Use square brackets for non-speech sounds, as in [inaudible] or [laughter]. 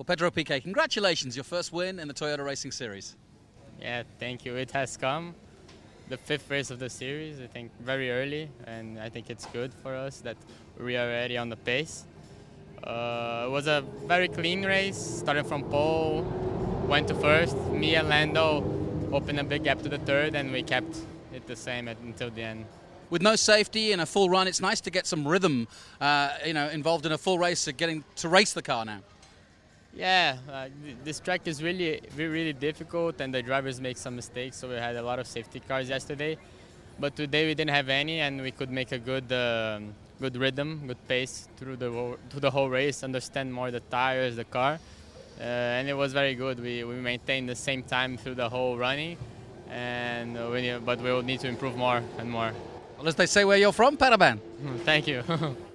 Well, Pedro Piquet, congratulations, your first win in the Toyota Racing Series. Yeah, thank you. It has come. The fifth race of the series, I think, very early, and I think it's good for us that we are already on the pace. Uh, it was a very clean race, starting from pole, went to first. Me and Lando opened a big gap to the third, and we kept it the same until the end. With no safety and a full run, it's nice to get some rhythm, uh, you know, involved in a full race, of getting to race the car now. Yeah, uh, this track is really, really, difficult, and the drivers make some mistakes. So we had a lot of safety cars yesterday, but today we didn't have any, and we could make a good, um, good rhythm, good pace through the whole, through the whole race. Understand more the tires, the car, uh, and it was very good. We we maintained the same time through the whole running, and we, but we will need to improve more and more. Well, as they say where you're from, Paraban. [laughs] Thank you. [laughs]